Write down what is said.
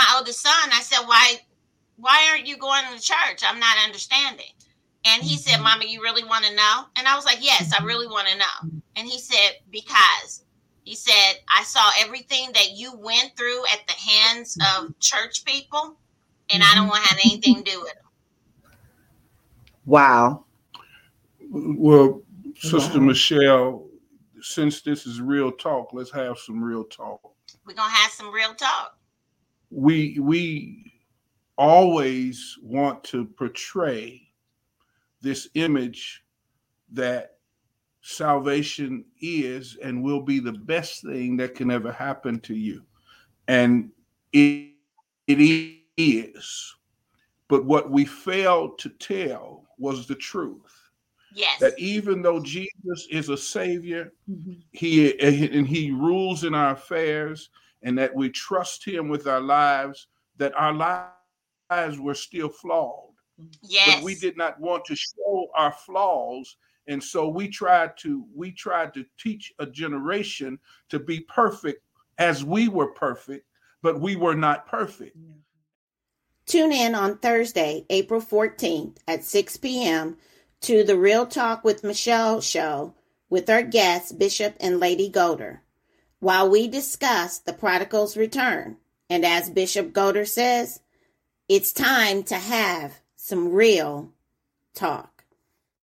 said, Why why aren't you going to church? I'm not understanding. And he said, mm-hmm. Mama, you really want to know? And I was like, Yes, I really want to know. And he said, Because he said, I saw everything that you went through at the hands of church people, and I don't want to have anything to do with them. Wow. Well, Sister wow. Michelle, since this is real talk, let's have some real talk. We're gonna have some real talk. We we always want to portray this image that salvation is and will be the best thing that can ever happen to you. And it, it is. But what we failed to tell was the truth. Yes. That even though Jesus is a savior, mm-hmm. he and he rules in our affairs, and that we trust him with our lives, that our lives were still flawed. Yes. But we did not want to show our flaws. And so we tried to we tried to teach a generation to be perfect as we were perfect, but we were not perfect. Tune in on Thursday, April 14th at 6 p.m to the Real Talk with Michelle show with our guests, Bishop and Lady Golder, while we discuss the prodigal's return. And as Bishop Golder says, it's time to have some real talk.